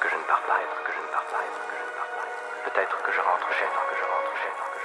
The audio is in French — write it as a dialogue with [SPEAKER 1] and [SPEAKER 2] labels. [SPEAKER 1] que je ne parte pas, être que je ne parte pas, être que je ne parle pas. Peut-être que je rentre chez moi, que je rentre chez moi.